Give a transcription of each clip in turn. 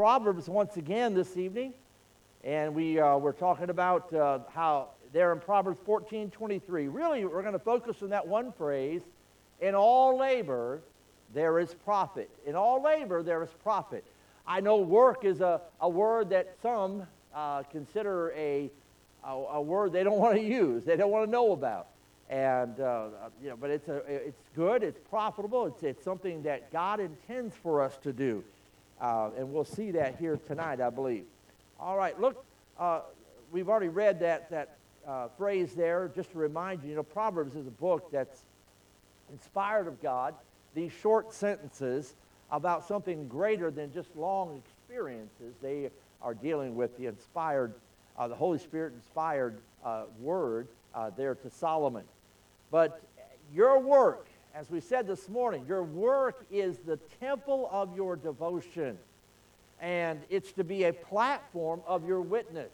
Proverbs once again this evening, and we, uh, we're talking about uh, how there in Proverbs 14 23. Really, we're going to focus on that one phrase in all labor, there is profit. In all labor, there is profit. I know work is a, a word that some uh, consider a, a, a, word they don't want to use, they don't want to know about. And, uh, you know, but it's, a, it's good, it's profitable, it's, it's something that God intends for us to do. Uh, and we'll see that here tonight, I believe. All right, look, uh, we've already read that, that uh, phrase there. Just to remind you, you know, Proverbs is a book that's inspired of God. These short sentences about something greater than just long experiences. They are dealing with the inspired, uh, the Holy Spirit inspired uh, word uh, there to Solomon. But your work as we said this morning, your work is the temple of your devotion, and it's to be a platform of your witness.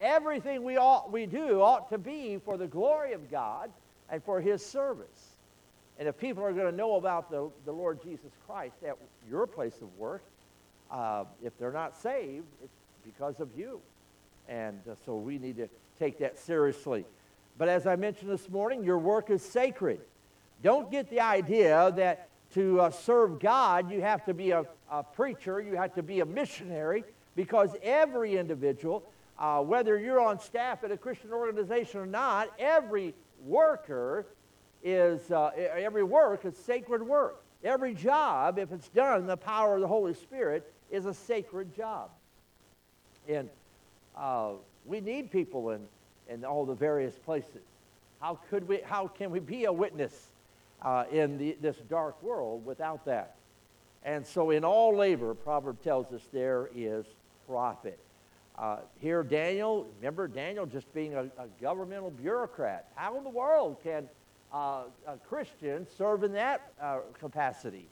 Everything we, ought, we do ought to be for the glory of God and for His service. And if people are going to know about the, the Lord Jesus Christ at your place of work, uh, if they're not saved, it's because of you. And uh, so we need to take that seriously. But as I mentioned this morning, your work is sacred. Don't get the idea that to uh, serve God, you have to be a, a, preacher, you have to be a missionary, because every individual, uh, whether you're on staff at a Christian organization or not, every worker is, uh, every work is sacred work. Every job, if it's done in the power of the Holy Spirit, is a sacred job. And uh, we need people in, in all the various places. How, could we, how can we be a witness uh, in the, this dark world without that. And so, in all labor, Proverb tells us there is profit. Uh, here, Daniel, remember Daniel just being a, a, governmental bureaucrat. How in the world can uh, a Christian serve in that uh, capacity?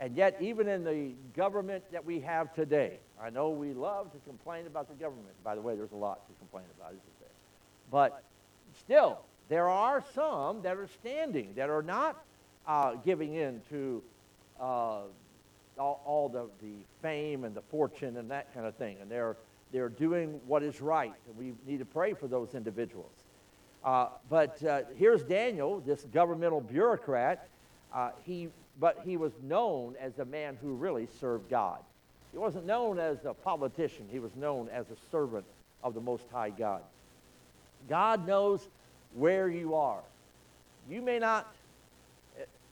And yet, even in the government that we have today, I know we love to complain about the government. By the way, there's a lot to complain about, isn't there? But still, there are some that are standing, that are not uh, giving in to uh, all, all, the, the fame and the fortune and that kind of thing. And they're, they're doing what is right. And we need to pray for those individuals. Uh, but uh, here's Daniel, this governmental bureaucrat. Uh, he, but he was known as a man who really served God. He wasn't known as a politician, he was known as a servant of the Most High God. God knows where you are. You may not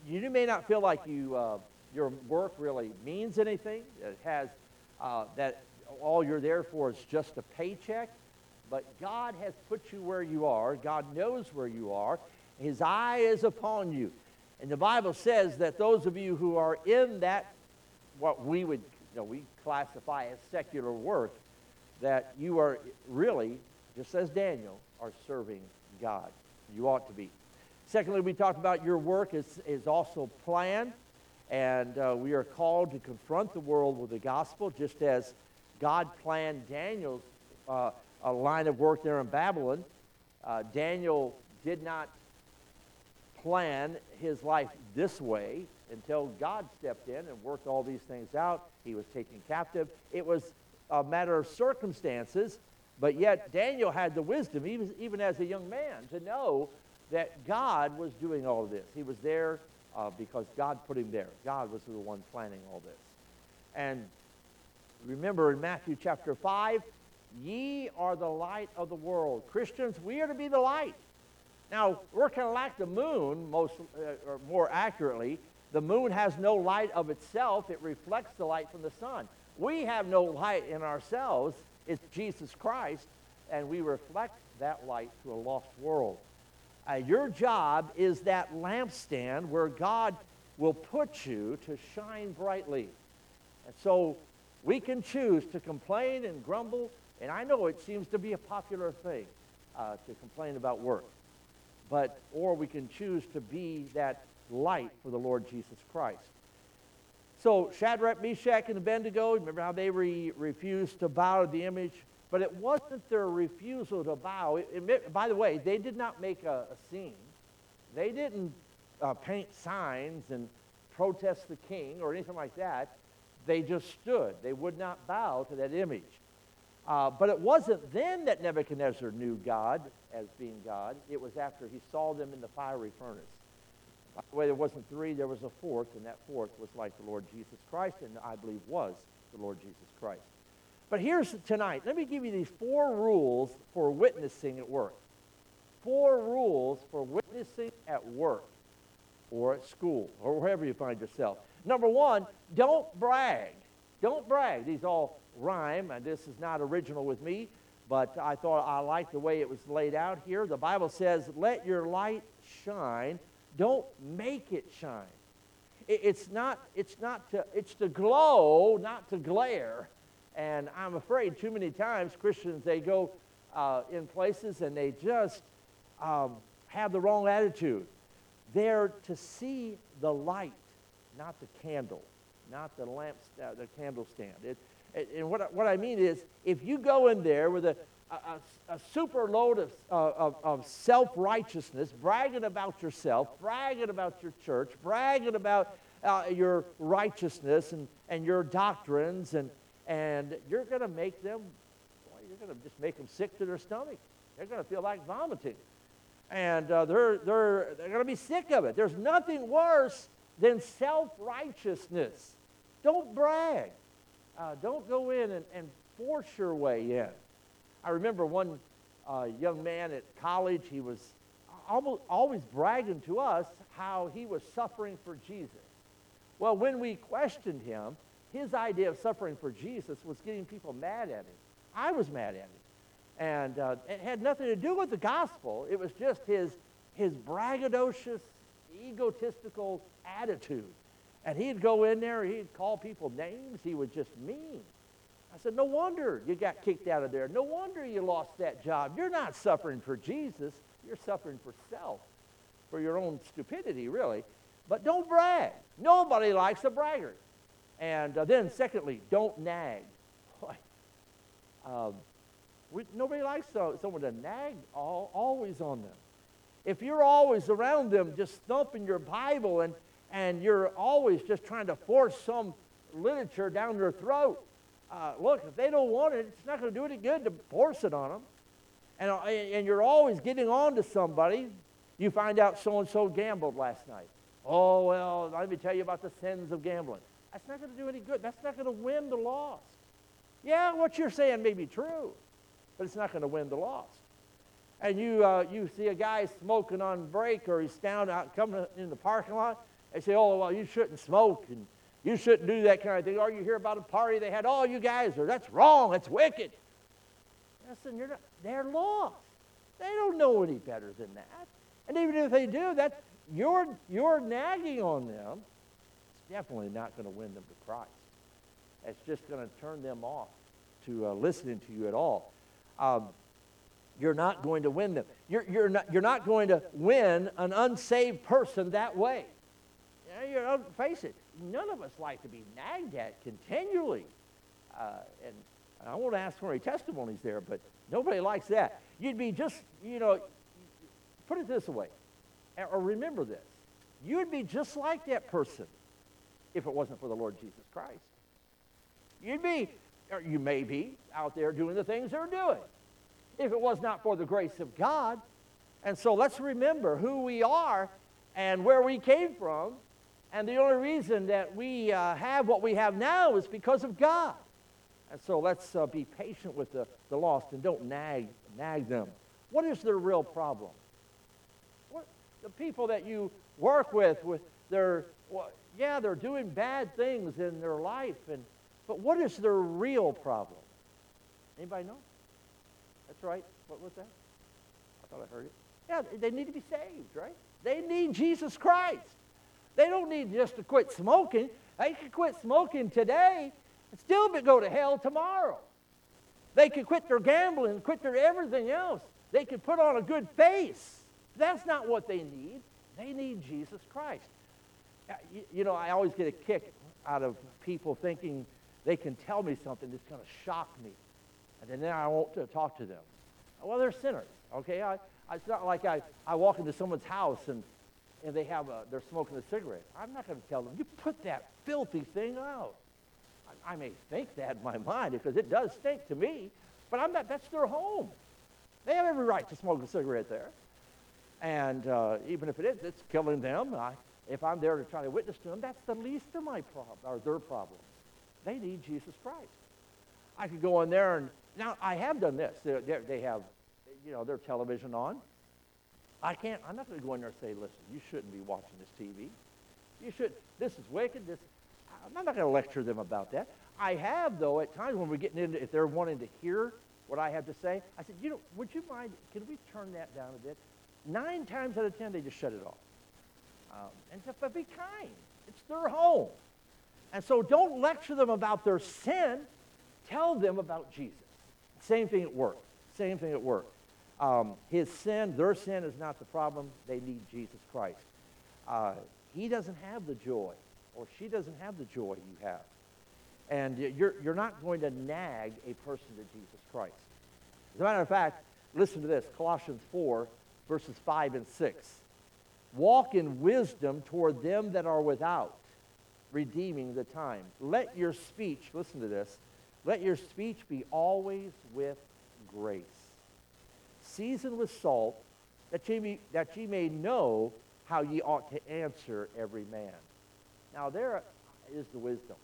you may not feel like you, uh, your work really means anything. It has uh, that all you're there for is just a paycheck. But God has put you where you are. God knows where you are. His eye is upon you. And the Bible says that those of you who are in that, what we would, you know, we classify as secular work, that you are really, just as Daniel, are serving God. You ought to be. Secondly, we talked about your work is, is also planned, and uh, we are called to confront the world with the gospel, just as God planned Daniel's uh, a line of work there in Babylon. Uh, Daniel did not plan his life this way until God stepped in and worked all these things out. He was taken captive. It was a matter of circumstances, but yet Daniel had the wisdom, even, even as a young man, to know that God was doing all this. He was there uh, because God put him there. God was the one planning all this. And remember in Matthew chapter 5, ye are the light of the world. Christians, we are to be the light. Now, we're kind of like the moon, most, uh, or more accurately. The moon has no light of itself. It reflects the light from the sun. We have no light in ourselves. It's Jesus Christ, and we reflect that light to a lost world. Uh, your job is that lampstand where God will put you to shine brightly. And so we can choose to complain and grumble, and I know it seems to be a popular thing uh, to complain about work. But, or we can choose to be that light for the Lord Jesus Christ. So Shadrach, Meshach, and Abednego, remember how they re- refused to bow to the image but it wasn't their refusal to bow. It, it, by the way, they did not make a, a scene. They didn't uh, paint signs and protest the king or anything like that. They just stood. They would not bow to that image. Uh, but it wasn't then that Nebuchadnezzar knew God as being God. It was after he saw them in the fiery furnace. By the way, there wasn't three, there was a fourth, and that fourth was like the Lord Jesus Christ, and I believe was the Lord Jesus Christ. But here's tonight. Let me give you these four rules for witnessing at work. Four rules for witnessing at work or at school or wherever you find yourself. Number one, don't brag. Don't brag. These all rhyme, and this is not original with me, but I thought I liked the way it was laid out here. The Bible says, let your light shine. Don't make it shine. It's not, it's not to, it's to glow, not to glare. And I'm afraid too many times Christians, they go uh, in places and they just um, have the wrong attitude. They're to see the light, not the candle, not the lamp, uh, the candlestand. It, it, and what, what I mean is, if you go in there with a, a, a super load of, of, of self righteousness, bragging about yourself, bragging about your church, bragging about uh, your righteousness and, and your doctrines, and, and you're going to make them, well, you're going to just make them sick to their stomach. They're going to feel like vomiting. And uh, they're, they're, they're going to be sick of it. There's nothing worse than self righteousness. Don't brag. Uh, don't go in and, and force your way in. I remember one uh, young man at college, he was almost, always bragging to us how he was suffering for Jesus. Well, when we questioned him, his idea of suffering for Jesus was getting people mad at him. I was mad at him. And uh, it had nothing to do with the gospel. It was just his, his braggadocious, egotistical attitude. And he'd go in there, he'd call people names, he was just mean. I said, No wonder you got kicked out of there. No wonder you lost that job. You're not suffering for Jesus, you're suffering for self, for your own stupidity, really. But don't brag. Nobody likes a braggart. And uh, then, secondly, don't nag. um, we, nobody likes someone to nag all, always on them. If you're always around them just thumping your Bible and and you're always just trying to force some literature down their throat. Uh, look, if they don't want it, it's not going to do any good to force it on them. And, uh, and you're always getting on to somebody. You find out so and so gambled last night. Oh, well, let me tell you about the sins of gambling. That's not going to do any good. That's not going to win the lost. Yeah, what you're saying may be true, but it's not going to win the lost. And you, uh, you see a guy smoking on break or he's down out coming in the parking lot, they say, oh, well, you shouldn't smoke and you shouldn't do that kind of thing. Or you hear about a party they had, oh, you guys are, that's wrong, that's wicked. Listen, you're not, they're lost. They don't know any better than that. And even if they do, that you're, you're nagging on them. It's definitely not going to win them to Christ. It's just going to turn them off to uh, listening to you at all. Um, you're not going to win them. You're, you're, not, you're not going to win an unsaved person that way you know, face it, none of us like to be nagged at continually. Uh, and I won't ask for any testimonies there, but nobody likes that. You'd be just, you know, put it this way, or remember this. You'd be just like that person if it wasn't for the Lord Jesus Christ. You'd be, or you may be, out there doing the things they're doing if it was not for the grace of God. And so let's remember who we are and where we came from and the only reason that we uh, have what we have now is because of God. And so let's uh, be patient with the, the lost and don't nag, nag them. What is their real problem? What, the people that you work with, with their, well, yeah, they're doing bad things in their life, and, but what is their real problem? Anybody know? That's right. What was that? I thought I heard it. Yeah, they need to be saved, right? They need Jesus Christ. They don't need just to quit smoking. They can quit smoking today and still go to hell tomorrow. They could quit their gambling, quit their everything else. They could put on a good face. That's not what they need. They need Jesus Christ. Uh, you know, I always get a kick out of people thinking they can tell me something that's going to shock me. And then I won't talk to them. Well, they're sinners, okay? I, it's not like I, I walk into someone's house and and they have a, they're smoking a cigarette. I'm not going to tell them, you put that filthy thing out. I may think that in my mind because it does stink to me, but I'm not, that's their home. They have every right to smoke a cigarette there. And uh, even if it is, it's killing them. I, if I'm there to try to witness to them, that's the least of my problem, or their problem. They need Jesus Christ. I could go in there and, now I have done this. They're, they're, they have, you know, their television on. I can't, I'm not going to go in there and say, listen, you shouldn't be watching this TV. You should, this is wicked. This, I'm not going to lecture them about that. I have, though, at times when we're getting into, if they're wanting to hear what I have to say, I said, you know, would you mind, can we turn that down a bit? Nine times out of ten, they just shut it off. Um, and just but be kind. It's their home. And so don't lecture them about their sin. Tell them about Jesus. Same thing at work. Same thing at work. Um, his sin, their sin is not the problem. They need Jesus Christ. Uh, he doesn't have the joy, or she doesn't have the joy you have. And you're, you're not going to nag a person to Jesus Christ. As a matter of fact, listen to this Colossians 4, verses 5 and 6. Walk in wisdom toward them that are without, redeeming the time. Let your speech, listen to this, let your speech be always with grace, seasoned with salt, that ye, may, that ye may know how ye ought to answer every man. Now, there is the wisdom.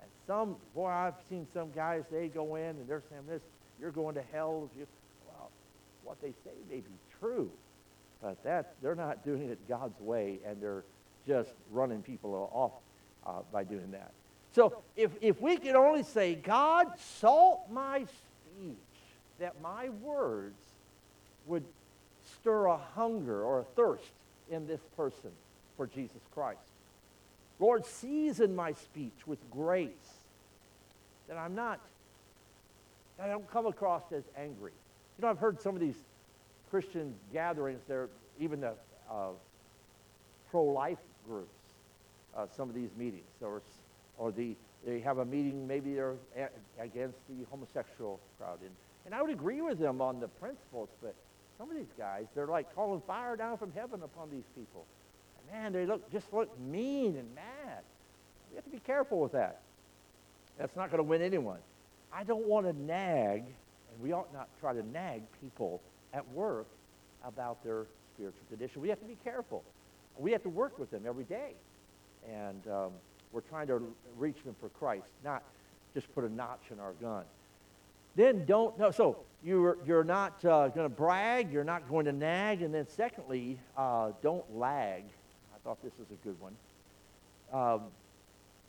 And some, boy, I've seen some guys, they go in and they're saying this, you're going to hell. Well, what they say may be true, but that they're not doing it God's way, and they're just running people off uh, by doing that. So if, if we could only say, God, salt my speech, that my words would stir a hunger or a thirst in this person for Jesus Christ. Lord, season my speech with grace, that I'm not, that I don't come across as angry. You know, I've heard some of these Christian gatherings, there, even the uh, pro-life groups, uh, some of these meetings, or, or the, they have a meeting, maybe they're a- against the homosexual crowd. And, and I would agree with them on the principles, but some of these guys, they're like calling fire down from heaven upon these people. And man, they look just look mean and mad. We have to be careful with that. That's not going to win anyone. I don't want to nag, and we ought not try to nag people at work about their spiritual condition. We have to be careful. We have to work with them every day. And um, we're trying to reach them for Christ, not just put a notch in our gun. Then don't, no, so you're, you're not uh, going to brag, you're not going to nag, and then secondly, uh, don't lag. I thought this was a good one. Um,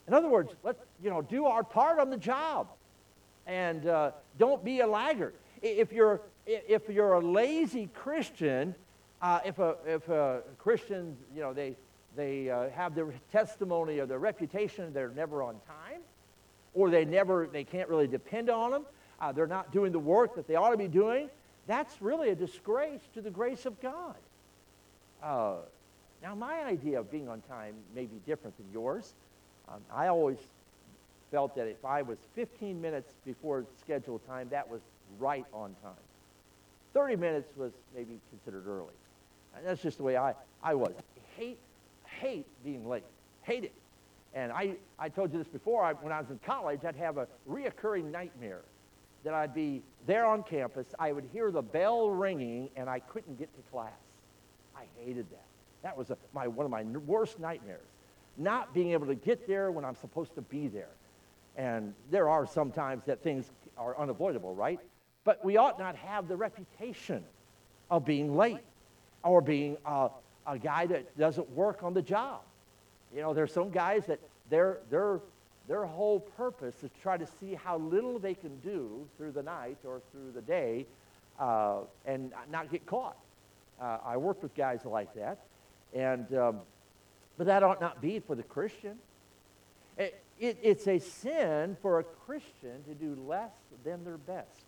in other words, let's, you know, do our part on the job. And uh, don't be a laggard. If you're, if you're a lazy Christian, uh, if, a, if a Christian, you know, they, they uh, have their testimony or their reputation, they're never on time, or they never, they can't really depend on them, uh, they're not doing the work that they ought to be doing, that's really a disgrace to the grace of God. Uh, now, my idea of being on time may be different than yours. Um, I always felt that if I was 15 minutes before scheduled time, that was right on time. 30 minutes was maybe considered early. And that's just the way I, I was. Hate, hate being late. Hate it. And I, I told you this before. I, when I was in college, I'd have a reoccurring nightmare that I'd be there on campus. I would hear the bell ringing, and I couldn't get to class. I hated that. That was a, my, one of my worst nightmares. Not being able to get there when I'm supposed to be there. And there are some times that things are unavoidable, right? But we ought not have the reputation of being late or being a, a guy that doesn't work on the job. You know, there's some guys that their, their, their whole purpose is to try to see how little they can do through the night or through the day uh, and not get caught. Uh, I worked with guys like that. And, um, but that ought not be for the Christian. It, it, it's a sin for a Christian to do less than their best.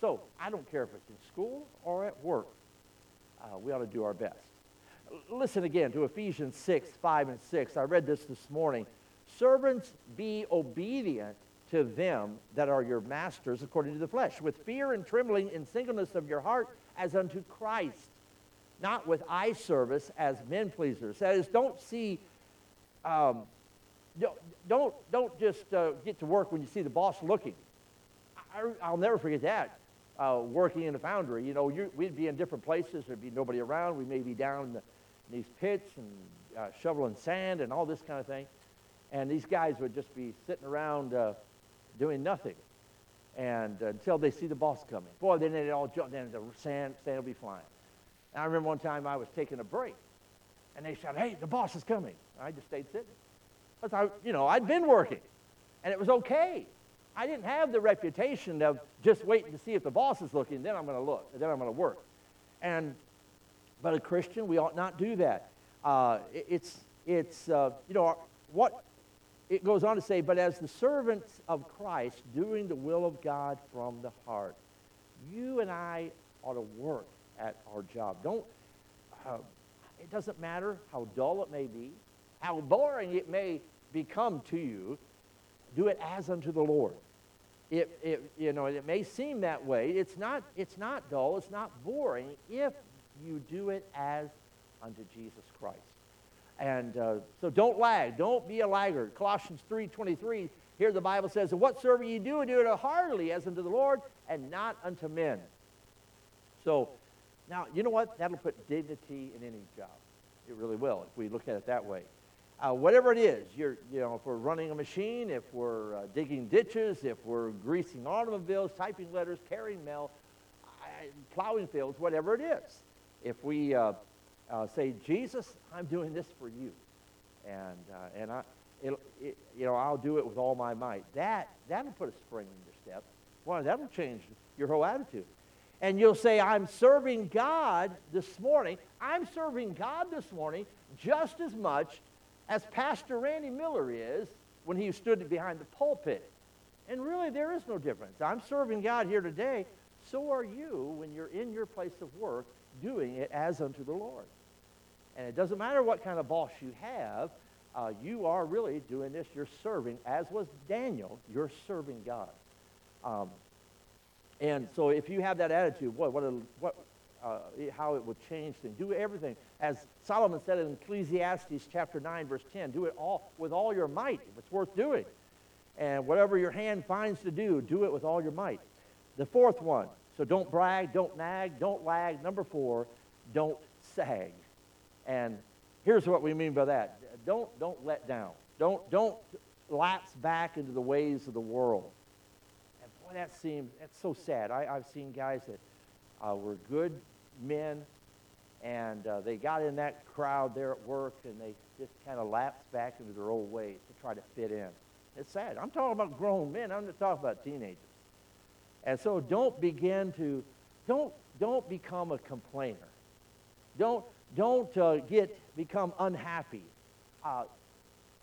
So I don't care if it's in school or at work. Uh, we ought to do our best. Listen again to Ephesians 6, 5, and 6. I read this this morning. Servants, be obedient to them that are your masters according to the flesh, with fear and trembling in singleness of your heart as unto Christ, not with eye service as men pleasers. That is, don't see, um, don't, don't just uh, get to work when you see the boss looking. I, will never forget that. Uh, working in a foundry, you know, we'd be in different places. There'd be nobody around. We may be down in, the, in these pits and uh, shoveling sand and all this kind of thing. And these guys would just be sitting around uh, doing nothing and uh, until they see the boss coming. Boy, then they'd all jump, then the sand, sand will be flying. And I remember one time I was taking a break, and they shouted, hey, the boss is coming. I just stayed sitting. Because I, you know, I'd been working, and it was okay. I didn't have the reputation of just waiting to see if the boss is looking, then I'm going to look, then I'm going to work. And, but a Christian, we ought not do that. Uh, it, it's, it's uh, you know, what it goes on to say, but as the servants of Christ, doing the will of God from the heart. You and I ought to work at our job. Don't, uh, it doesn't matter how dull it may be, how boring it may become to you, do it as unto the Lord. It, it, you know, it may seem that way. It's not, it's not dull, it's not boring if you do it as unto Jesus Christ. And uh, so don't lag. Don't be a laggard. Colossians 3.23, here the Bible says, And whatsoever ye do, do it heartily as unto the Lord and not unto men. So now, you know what? That'll put dignity in any job. It really will, if we look at it that way. Uh, whatever it is, you're, you know, if we're running a machine, if we're uh, digging ditches, if we're greasing automobiles, typing letters, carrying mail, plowing fields, whatever it is. If we uh, uh, say, Jesus, I'm doing this for you. And, uh, and I, it, it, you know, I'll do it with all my might. That, that'll put a spring in your step. Well, that'll change your whole attitude. And you'll say, I'm serving God this morning. I'm serving God this morning just as much as Pastor Randy Miller is when he stood behind the pulpit. And really, there is no difference. I'm serving God here today. So are you when you're in your place of work doing it as unto the Lord. And it doesn't matter what kind of boss you have, uh, you are really doing this. You're serving, as was Daniel, you're serving God. Um, and so if you have that attitude, boy, what, a, what, uh, how it will change things. Do everything. As Solomon said in Ecclesiastes chapter 9, verse 10, do it all with all your might if it's worth doing. And whatever your hand finds to do, do it with all your might. The fourth one, so don't brag, don't nag, don't lag. Number four, don't sag. And here's what we mean by that. Don't, don't let down. Don't, don't lapse back into the ways of the world. And boy, that seems, that's so sad. I, I've seen guys that uh, were good men, and uh, they got in that crowd there at work, and they just kind of lapsed back into their old ways to try to fit in. It's sad. I'm talking about grown men. I'm not talking about teenagers. And so don't begin to, don't, don't become a complainer. Don't, don't uh, get, become unhappy. Uh,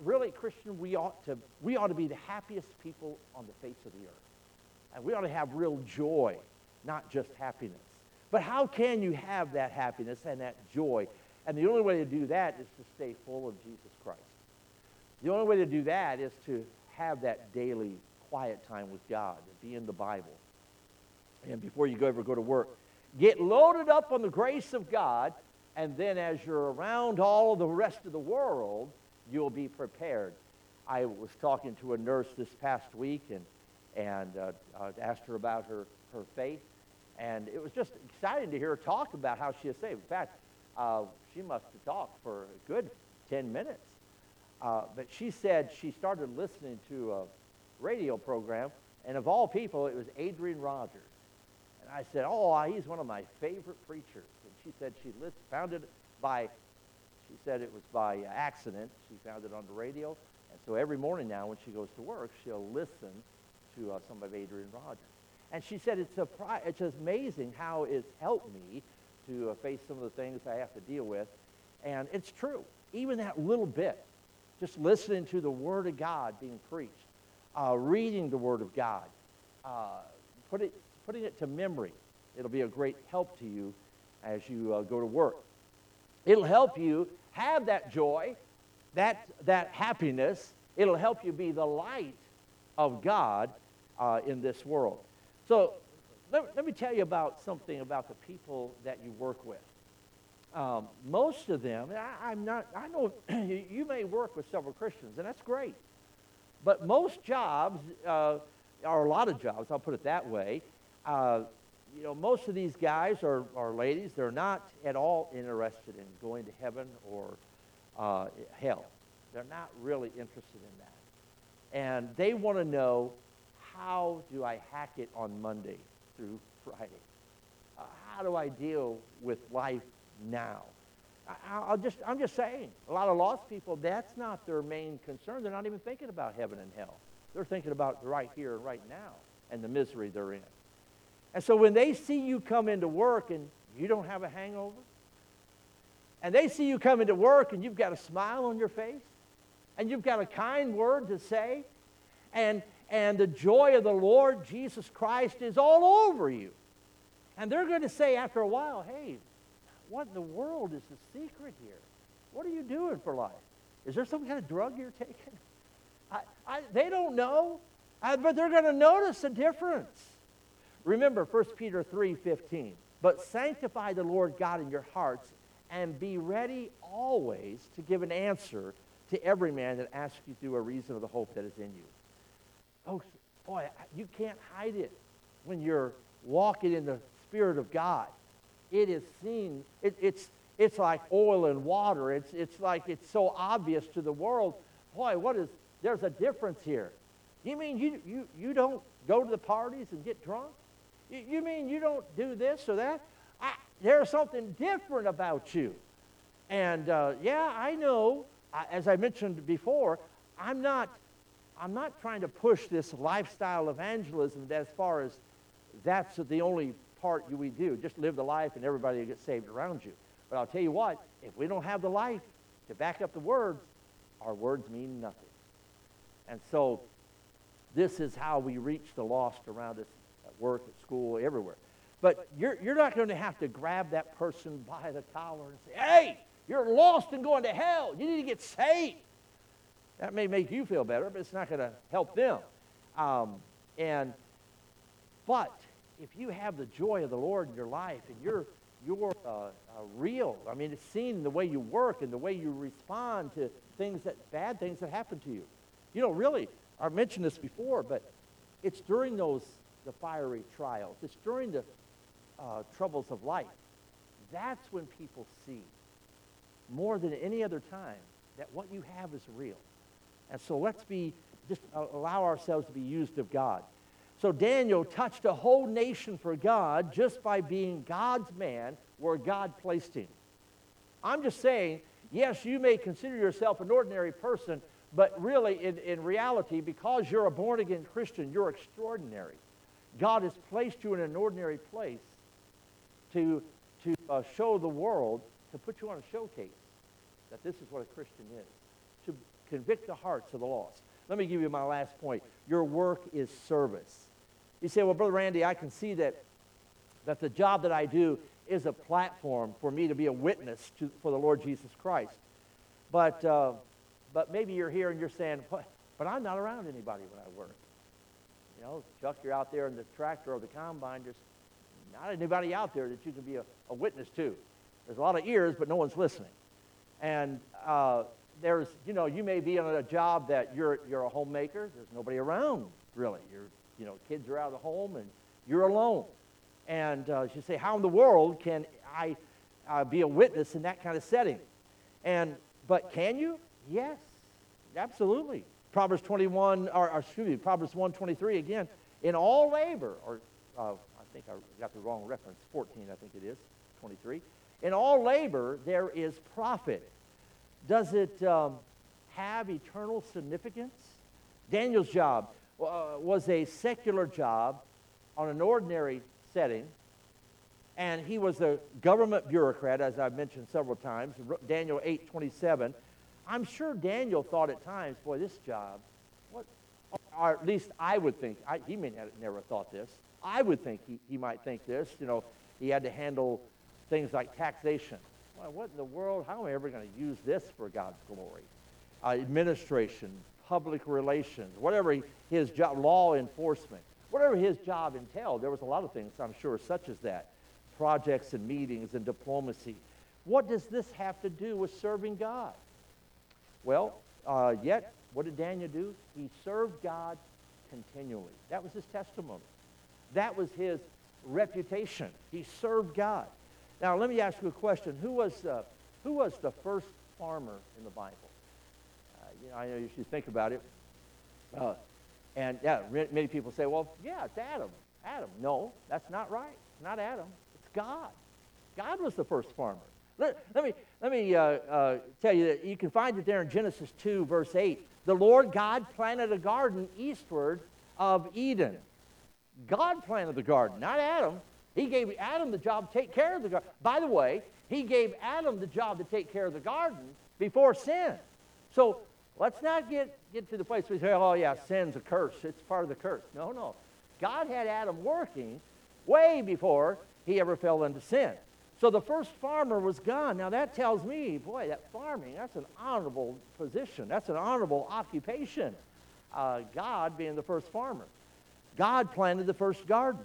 really, Christian, we ought, to, we ought to be the happiest people on the face of the earth. And we ought to have real joy, not just happiness. But how can you have that happiness and that joy? And the only way to do that is to stay full of Jesus Christ. The only way to do that is to have that daily quiet time with God, to be in the Bible, and before you go ever go to work. Get loaded up on the grace of God, and then as you're around all of the rest of the world, you'll be prepared. I was talking to a nurse this past week and, and uh, uh, asked her about her, her faith. And it was just exciting to hear her talk about how she is saved. In fact, uh, she must have talked for a good 10 minutes. Uh, but she said she started listening to a radio program, and of all people, it was Adrian Rogers. I said, oh, he's one of my favorite preachers. And she said she found it by, she said it was by accident. She found it on the radio. And so every morning now when she goes to work, she'll listen to uh, some of Adrian Rogers. And she said it's, surpri- it's just amazing how it's helped me to uh, face some of the things I have to deal with. And it's true. Even that little bit, just listening to the Word of God being preached, uh, reading the Word of God, uh, put it, putting it to memory. It'll be a great help to you as you uh, go to work. It'll help you have that joy, that, that happiness. It'll help you be the light of God uh, in this world. So let, let, me tell you about something about the people that you work with. Um, most of them, I, am not, I know you, may work with several Christians, and that's great. But most jobs, uh, a lot of jobs, I'll put it that way, uh, you know, most of these guys or, or ladies, they're not at all interested in going to heaven or uh, hell. They're not really interested in that. And they want to know, how do I hack it on Monday through Friday? Uh, how do I deal with life now? I, will just, I'm just saying, a lot of lost people, that's not their main concern. They're not even thinking about heaven and hell. They're thinking about right here and right now and the misery they're in. And so when they see you come into work and you don't have a hangover, and they see you come into work and you've got a smile on your face, and you've got a kind word to say, and, and the joy of the Lord Jesus Christ is all over you. And they're going to say after a while, hey, what in the world is the secret here? What are you doing for life? Is there some kind of drug you're taking? I, I, they don't know, I, but they're going to notice a difference. Remember 1 Peter 3:15. But sanctify the Lord God in your hearts and be ready always to give an answer to every man that asks you through a reason of the hope that is in you. Folks, boy, you can't hide it when you're walking in the Spirit of God. It is seen, it, it's, it's like oil and water. It's, it's like it's so obvious to the world. Boy, what is, there's a difference here. You mean you, you, you don't go to the parties and get drunk? You, mean you don't do this or that? I, there's something different about you. And uh, yeah, I know, as I mentioned before, I'm not, I'm not trying to push this lifestyle evangelism as far as that's the only part you we do. Just live the life and everybody will get saved around you. But I'll tell you what, if we don't have the life to back up the words, our words mean nothing. And so this is how we reach the lost around us work, at school, everywhere. But you're, you're not going to have to grab that person by the collar and say, hey, you're lost and going to hell. You need to get saved. That may make you feel better, but it's not going to help them. Um, and, but if you have the joy of the Lord in your life and you're, you're uh, uh, real, I mean, it's seen the way you work and the way you respond to things that, bad things that happen to you. You know, really, I've mentioned this before, but it's during those, the fiery trials, it's during the uh, troubles of life. That's when people see, more than any other time, that what you have is real. And so let's be, just allow ourselves to be used of God. So Daniel touched a whole nation for God just by being God's man where God placed him. I'm just saying, yes, you may consider yourself an ordinary person, but really, in, in reality, because you're a born again Christian, you're extraordinary. God has placed you in an ordinary place to, to uh, show the world, to put you on a showcase that this is what a Christian is, to convict the hearts of the lost. Let me give you my last point. Your work is service. You say, well, Brother Randy, I can see that, that the job that I do is a platform for me to be a witness to, for the Lord Jesus Christ. But, uh, but maybe you're here and you're saying, but I'm not around anybody when I work. You know, Chuck, you're out there in the tractor or the combine, there's not anybody out there that you can be a, a witness to. There's a lot of ears, but no one's listening. And uh, there's, you know, you may be on a job that you're, you're a homemaker. There's nobody around, really. You're you know, kids are out of the home and you're alone. And uh, you say, how in the world can I uh, be a witness in that kind of setting? And, but can you? Yes, absolutely. Proverbs 21, or, or excuse me, Proverbs 123 again. In all labor, or uh, I think I got the wrong reference, 14 I think it is, 23. In all labor there is profit. Does it um, have eternal significance? Daniel's job uh, was a secular job on an ordinary setting, and he was a government bureaucrat, as I've mentioned several times, Daniel 8:27. I'm sure Daniel thought at times, boy, this job, what, or at least I would think, I, he may have never thought this. I would think he, he might think this. You know, he had to handle things like taxation. Well, what in the world? How am I ever going to use this for God's glory? Uh, administration, public relations, whatever his job, law enforcement, whatever his job entailed. There was a lot of things, I'm sure, such as that. Projects and meetings and diplomacy. What does this have to do with serving God? Well, uh, yet what did Daniel do? He served God continually. That was his testimony. That was his reputation. He served God. Now, let me ask you a question. Who was, uh, who was the first farmer in the Bible? Uh, you know, I know you should think about it. Uh, and yeah, many people say, well, yeah, it's Adam. Adam. No, that's not right. Not Adam. It's God. God was the first farmer. Let, let me, let me uh, uh, tell you that you can find it there in Genesis 2, verse 8. The Lord God planted a garden eastward of Eden. God planted the garden, not Adam. He gave Adam the job to take care of the garden. By the way, he gave Adam the job to take care of the garden before sin. So let's not get, get to the place where we say, oh, yeah, sin's a curse. It's part of the curse. No, no. God had Adam working way before he ever fell into sin. So the first farmer was God. Now that tells me, boy, that farming, that's an honorable position. That's an honorable occupation. Uh, God being the first farmer. God planted the first garden.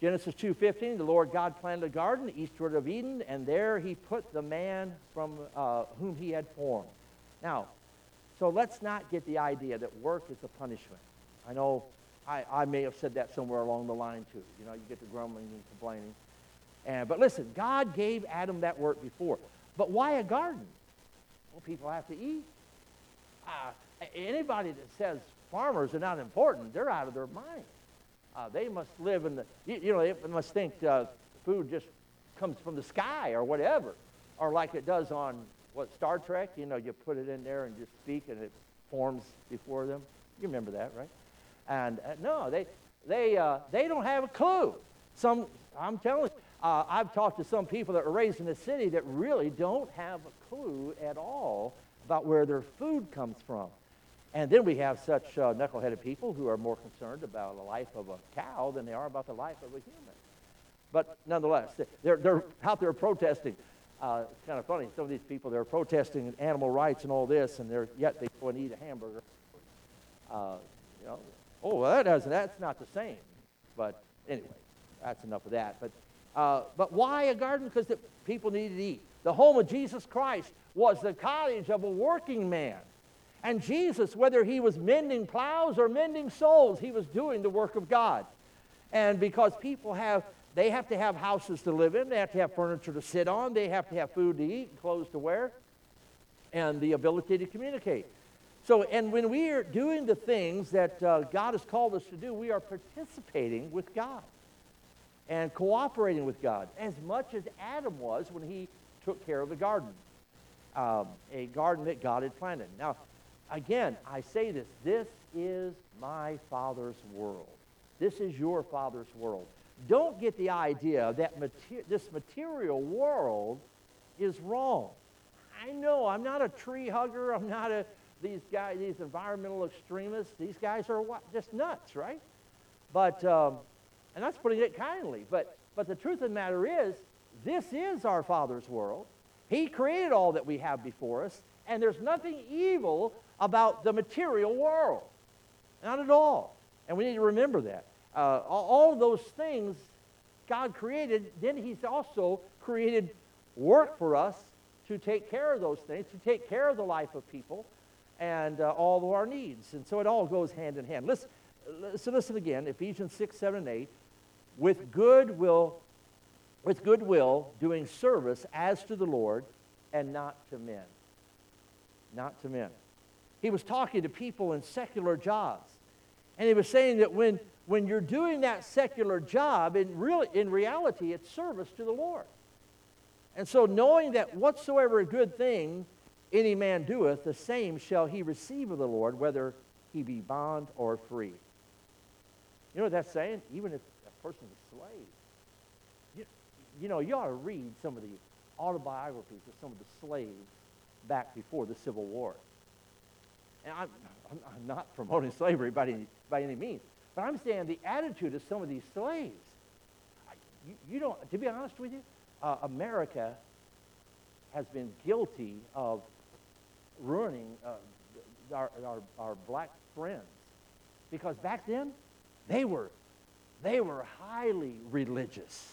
Genesis 2.15, the Lord God planted a garden eastward of Eden, and there he put the man from uh, whom he had formed. Now, so let's not get the idea that work is a punishment. I know I, I may have said that somewhere along the line too. You know, you get the grumbling and complaining. And, but listen, God gave Adam that work before. But why a garden? Well, people have to eat. Uh, anybody that says farmers are not important, they're out of their mind. Uh, they must live in the, you, you know, they must think uh, food just comes from the sky or whatever. Or like it does on, what, Star Trek? You know, you put it in there and just speak and it forms before them. You remember that, right? And uh, no, they, they, uh, they don't have a clue. Some, I'm telling you, uh, I've talked to some people that were raised in the city that really don't have a clue at all about where their food comes from. And then we have such uh, knuckleheaded people who are more concerned about the life of a cow than they are about the life of a human. But nonetheless, they're, they're out there protesting. Uh, it's kind of funny. Some of these people, they're protesting animal rights and all this, and they're, yet they go and eat a hamburger. Uh, you know, oh, well, that doesn't, that's not the same. But anyway, that's enough of that. But, uh, but why a garden? Because the people needed to eat. The home of Jesus Christ was the cottage of a working man. And Jesus, whether he was mending plows or mending souls, he was doing the work of God. And because people have, they have to have houses to live in, they have to have furniture to sit on, they have to have food to eat, clothes to wear, and the ability to communicate. So, and when we are doing the things that uh, God has called us to do, we are participating with God and cooperating with God as much as Adam was when he took care of the garden, um, a garden that God had planted. Now, again, I say this this is my Father's world. This is your Father's world. Don't get the idea that mater- this material world is wrong. I know I'm not a tree hugger. I'm not a these guys, these environmental extremists. These guys are what, just nuts, right? But um, and that's putting it kindly. But but the truth of the matter is, this is our Father's world. He created all that we have before us, and there's nothing evil about the material world. Not at all. And we need to remember that. Uh, all those things God created, then He's also created work for us to take care of those things, to take care of the life of people and uh, all of our needs. And so it all goes hand in hand. Listen, so listen again, Ephesians 6, 7, and 8. With good will, with goodwill, doing service as to the Lord and not to men. Not to men. He was talking to people in secular jobs. And he was saying that when, when you're doing that secular job, in, real, in reality, it's service to the Lord. And so, knowing that whatsoever a good thing any man doeth, the same shall he receive of the Lord, whether he be bond or free. You know what that's saying? Even if a was a slave. You, you know, you ought to read some of the autobiographies of some of the slaves back before the Civil War. And I'm, I'm not promoting slavery by any, by any means, but I'm saying the attitude of some of these slaves. You, you don't, to be honest with you, uh, America has been guilty of ruining uh, our, our, our black friends. Because back then, they were, they were highly religious.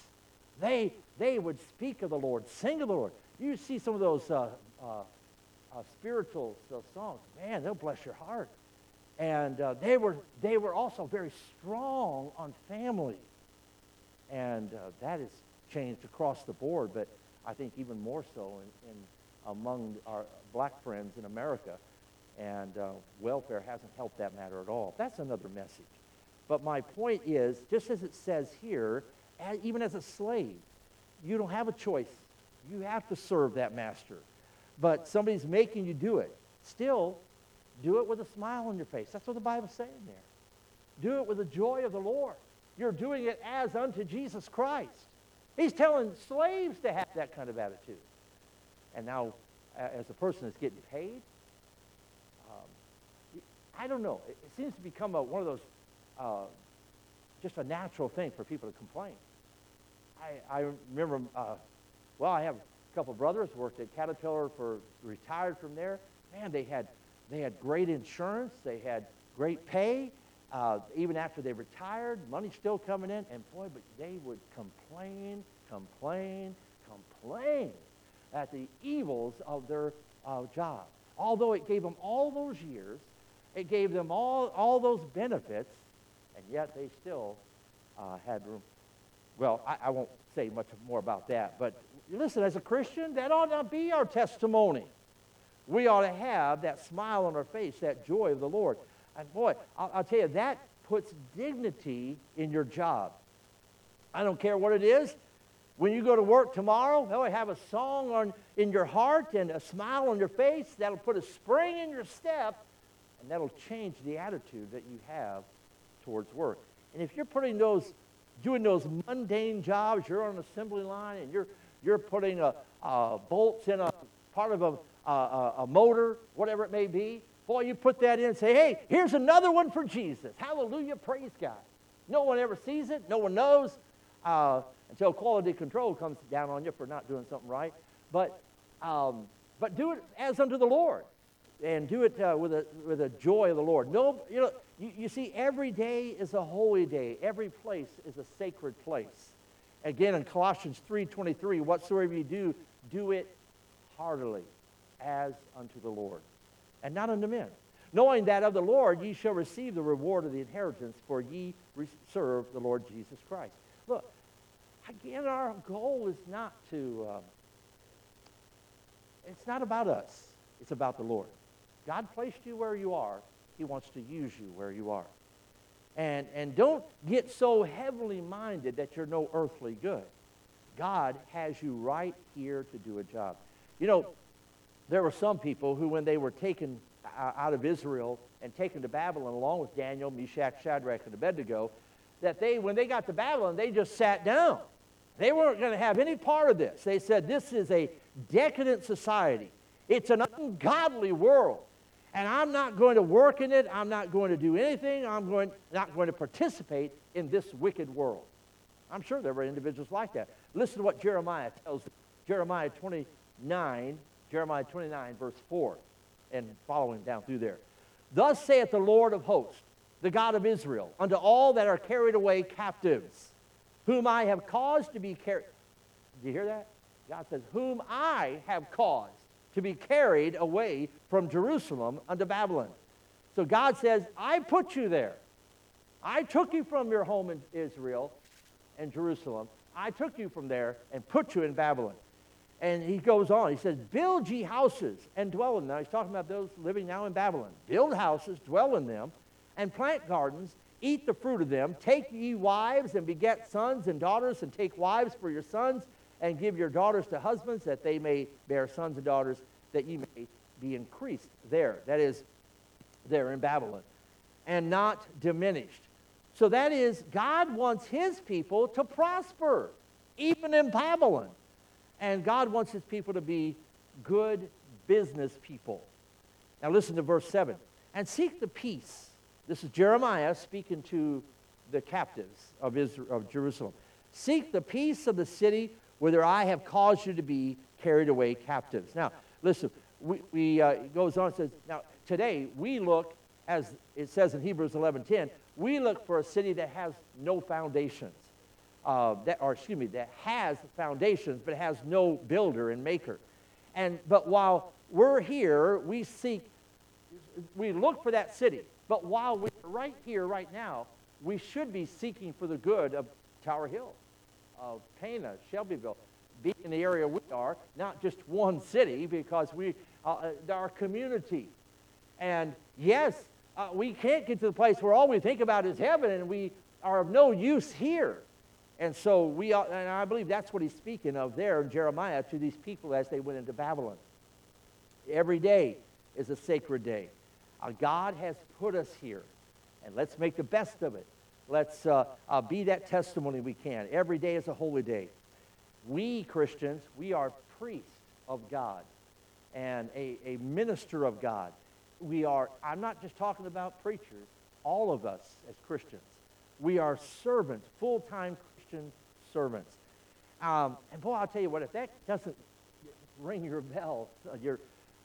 They, they would speak of the Lord, sing of the Lord. You see some of those uh, uh, uh, spiritual uh, songs. Man, they'll bless your heart. And uh, they, were, they were also very strong on family. And uh, that has changed across the board, but I think even more so in, in among our black friends in America. And welfare hasn't helped that matter at all. That's another message. But my point is, just as it says here, even as a slave, you don't have a choice. You have to serve that master. But somebody's making you do it. Still, do it with a smile on your face. That's what the Bible's saying there. Do it with the joy of the Lord. You're doing it as unto Jesus Christ. He's telling slaves to have that kind of attitude. And now, as a person that's getting paid, um, I don't know. It, it seems to become a, one of those, uh, just a natural thing for people to complain. I, I remember, uh, well, I have a couple brothers worked at Caterpillar for retired from there. Man, they had they had great insurance. They had great pay. Uh, even after they retired, money still coming in, and boy, but they would complain, complain, complain at the evils of their uh, job. Although it gave them all those years, it gave them all, all those benefits, yet they still uh, had room. Well, I, I won't say much more about that, but listen, as a Christian, that ought not be our testimony. We ought to have that smile on our face, that joy of the Lord. And boy, I'll, I'll tell you, that puts dignity in your job. I don't care what it is. When you go to work tomorrow, they'll have a song on, in your heart and a smile on your face. That'll put a spring in your step, and that'll change the attitude that you have towards work. And if you're putting those, doing those mundane jobs, you're on an assembly line and you're, you're putting a, a bolts in a part of a, a, a motor, whatever it may be, boy, you put that in and say, hey, here's another one for Jesus. Hallelujah, praise God. No one ever sees it, no one knows uh, until quality control comes down on you for not doing something right. But, um, but do it as unto the Lord and do it uh, with, a, with a joy of the Lord. No, you know, you, you see, every day is a holy day. Every place is a sacred place. Again, in Colossians 3.23, whatsoever you do, do it heartily as unto the Lord, and not unto men. Knowing that of the Lord ye shall receive the reward of the inheritance, for ye serve the Lord Jesus Christ. Look, again, our goal is not to, uh, it's not about us. It's about the Lord. God placed you where you are. He wants to use you where you are. And, and don't get so heavenly minded that you're no earthly good. God has you right here to do a job. You know, there were some people who, when they were taken out of Israel and taken to Babylon along with Daniel, Meshach, Shadrach, and Abednego, that they, when they got to Babylon, they just sat down. They weren't going to have any part of this. They said, This is a decadent society, it's an ungodly world. And I'm not going to work in it. I'm not going to do anything. I'm going, not going to participate in this wicked world. I'm sure there were individuals like that. Listen to what Jeremiah tells. Jeremiah 29, Jeremiah 29, verse 4, and following down through there. Thus saith the Lord of hosts, the God of Israel, unto all that are carried away captives, whom I have caused to be carried. Do you hear that? God says, whom I have caused to be carried away from Jerusalem unto Babylon. So God says, I put you there. I took you from your home in Israel and Jerusalem. I took you from there and put you in Babylon. And he goes on. He says, Build ye houses and dwell in them. He's talking about those living now in Babylon. Build houses, dwell in them, and plant gardens, eat the fruit of them. Take ye wives and beget sons and daughters, and take wives for your sons, and give your daughters to husbands, that they may bear sons and daughters, that ye may be increased there. That is, there in Babylon, and not diminished. So that is, God wants his people to prosper, even in Babylon. And God wants his people to be good business people. Now listen to verse 7. And seek the peace. This is Jeremiah speaking to the captives of, Israel, of Jerusalem. Seek the peace of the city whither I have caused you to be carried away captives. Now, listen, we, we uh, goes on and says, now today we look, as it says in Hebrews 11.10, we look for a city that has no foundations uh, that, or excuse me, that has foundations but has no builder and maker. And, but while we're here, we seek, we look for that city. But while we're right here, right now, we should be seeking for the good of Tower Hill, of Pana, Shelbyville, be in the area we are, not just one city, because we uh, uh, our community. And yes, uh, we can't get to the place where all we think about is heaven, and we are of no use here. And so we, are, and I believe that's what he's speaking of there in Jeremiah to these people as they went into Babylon. Every day is a sacred day. Uh, God has put us here, and let's make the best of it. Let's uh, uh, be that testimony we can. Every day is a holy day. We Christians, we are priests of God and a, a minister of God. We are, I'm not just talking about preachers, all of us as Christians. We are servants, full time Christian servants. Um, and boy, I'll tell you what, if that doesn't ring your bell, uh, your,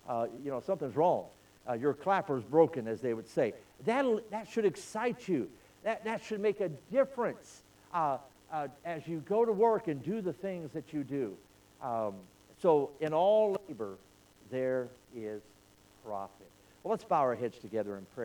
uh, you know, something's wrong. Uh, your clapper's broken, as they would say. That'll, that should excite you. That, that should make a difference uh, uh, as you go to work and do the things that you do. Um, so, in all labor, there is profit. Well, let's bow our heads together in prayer.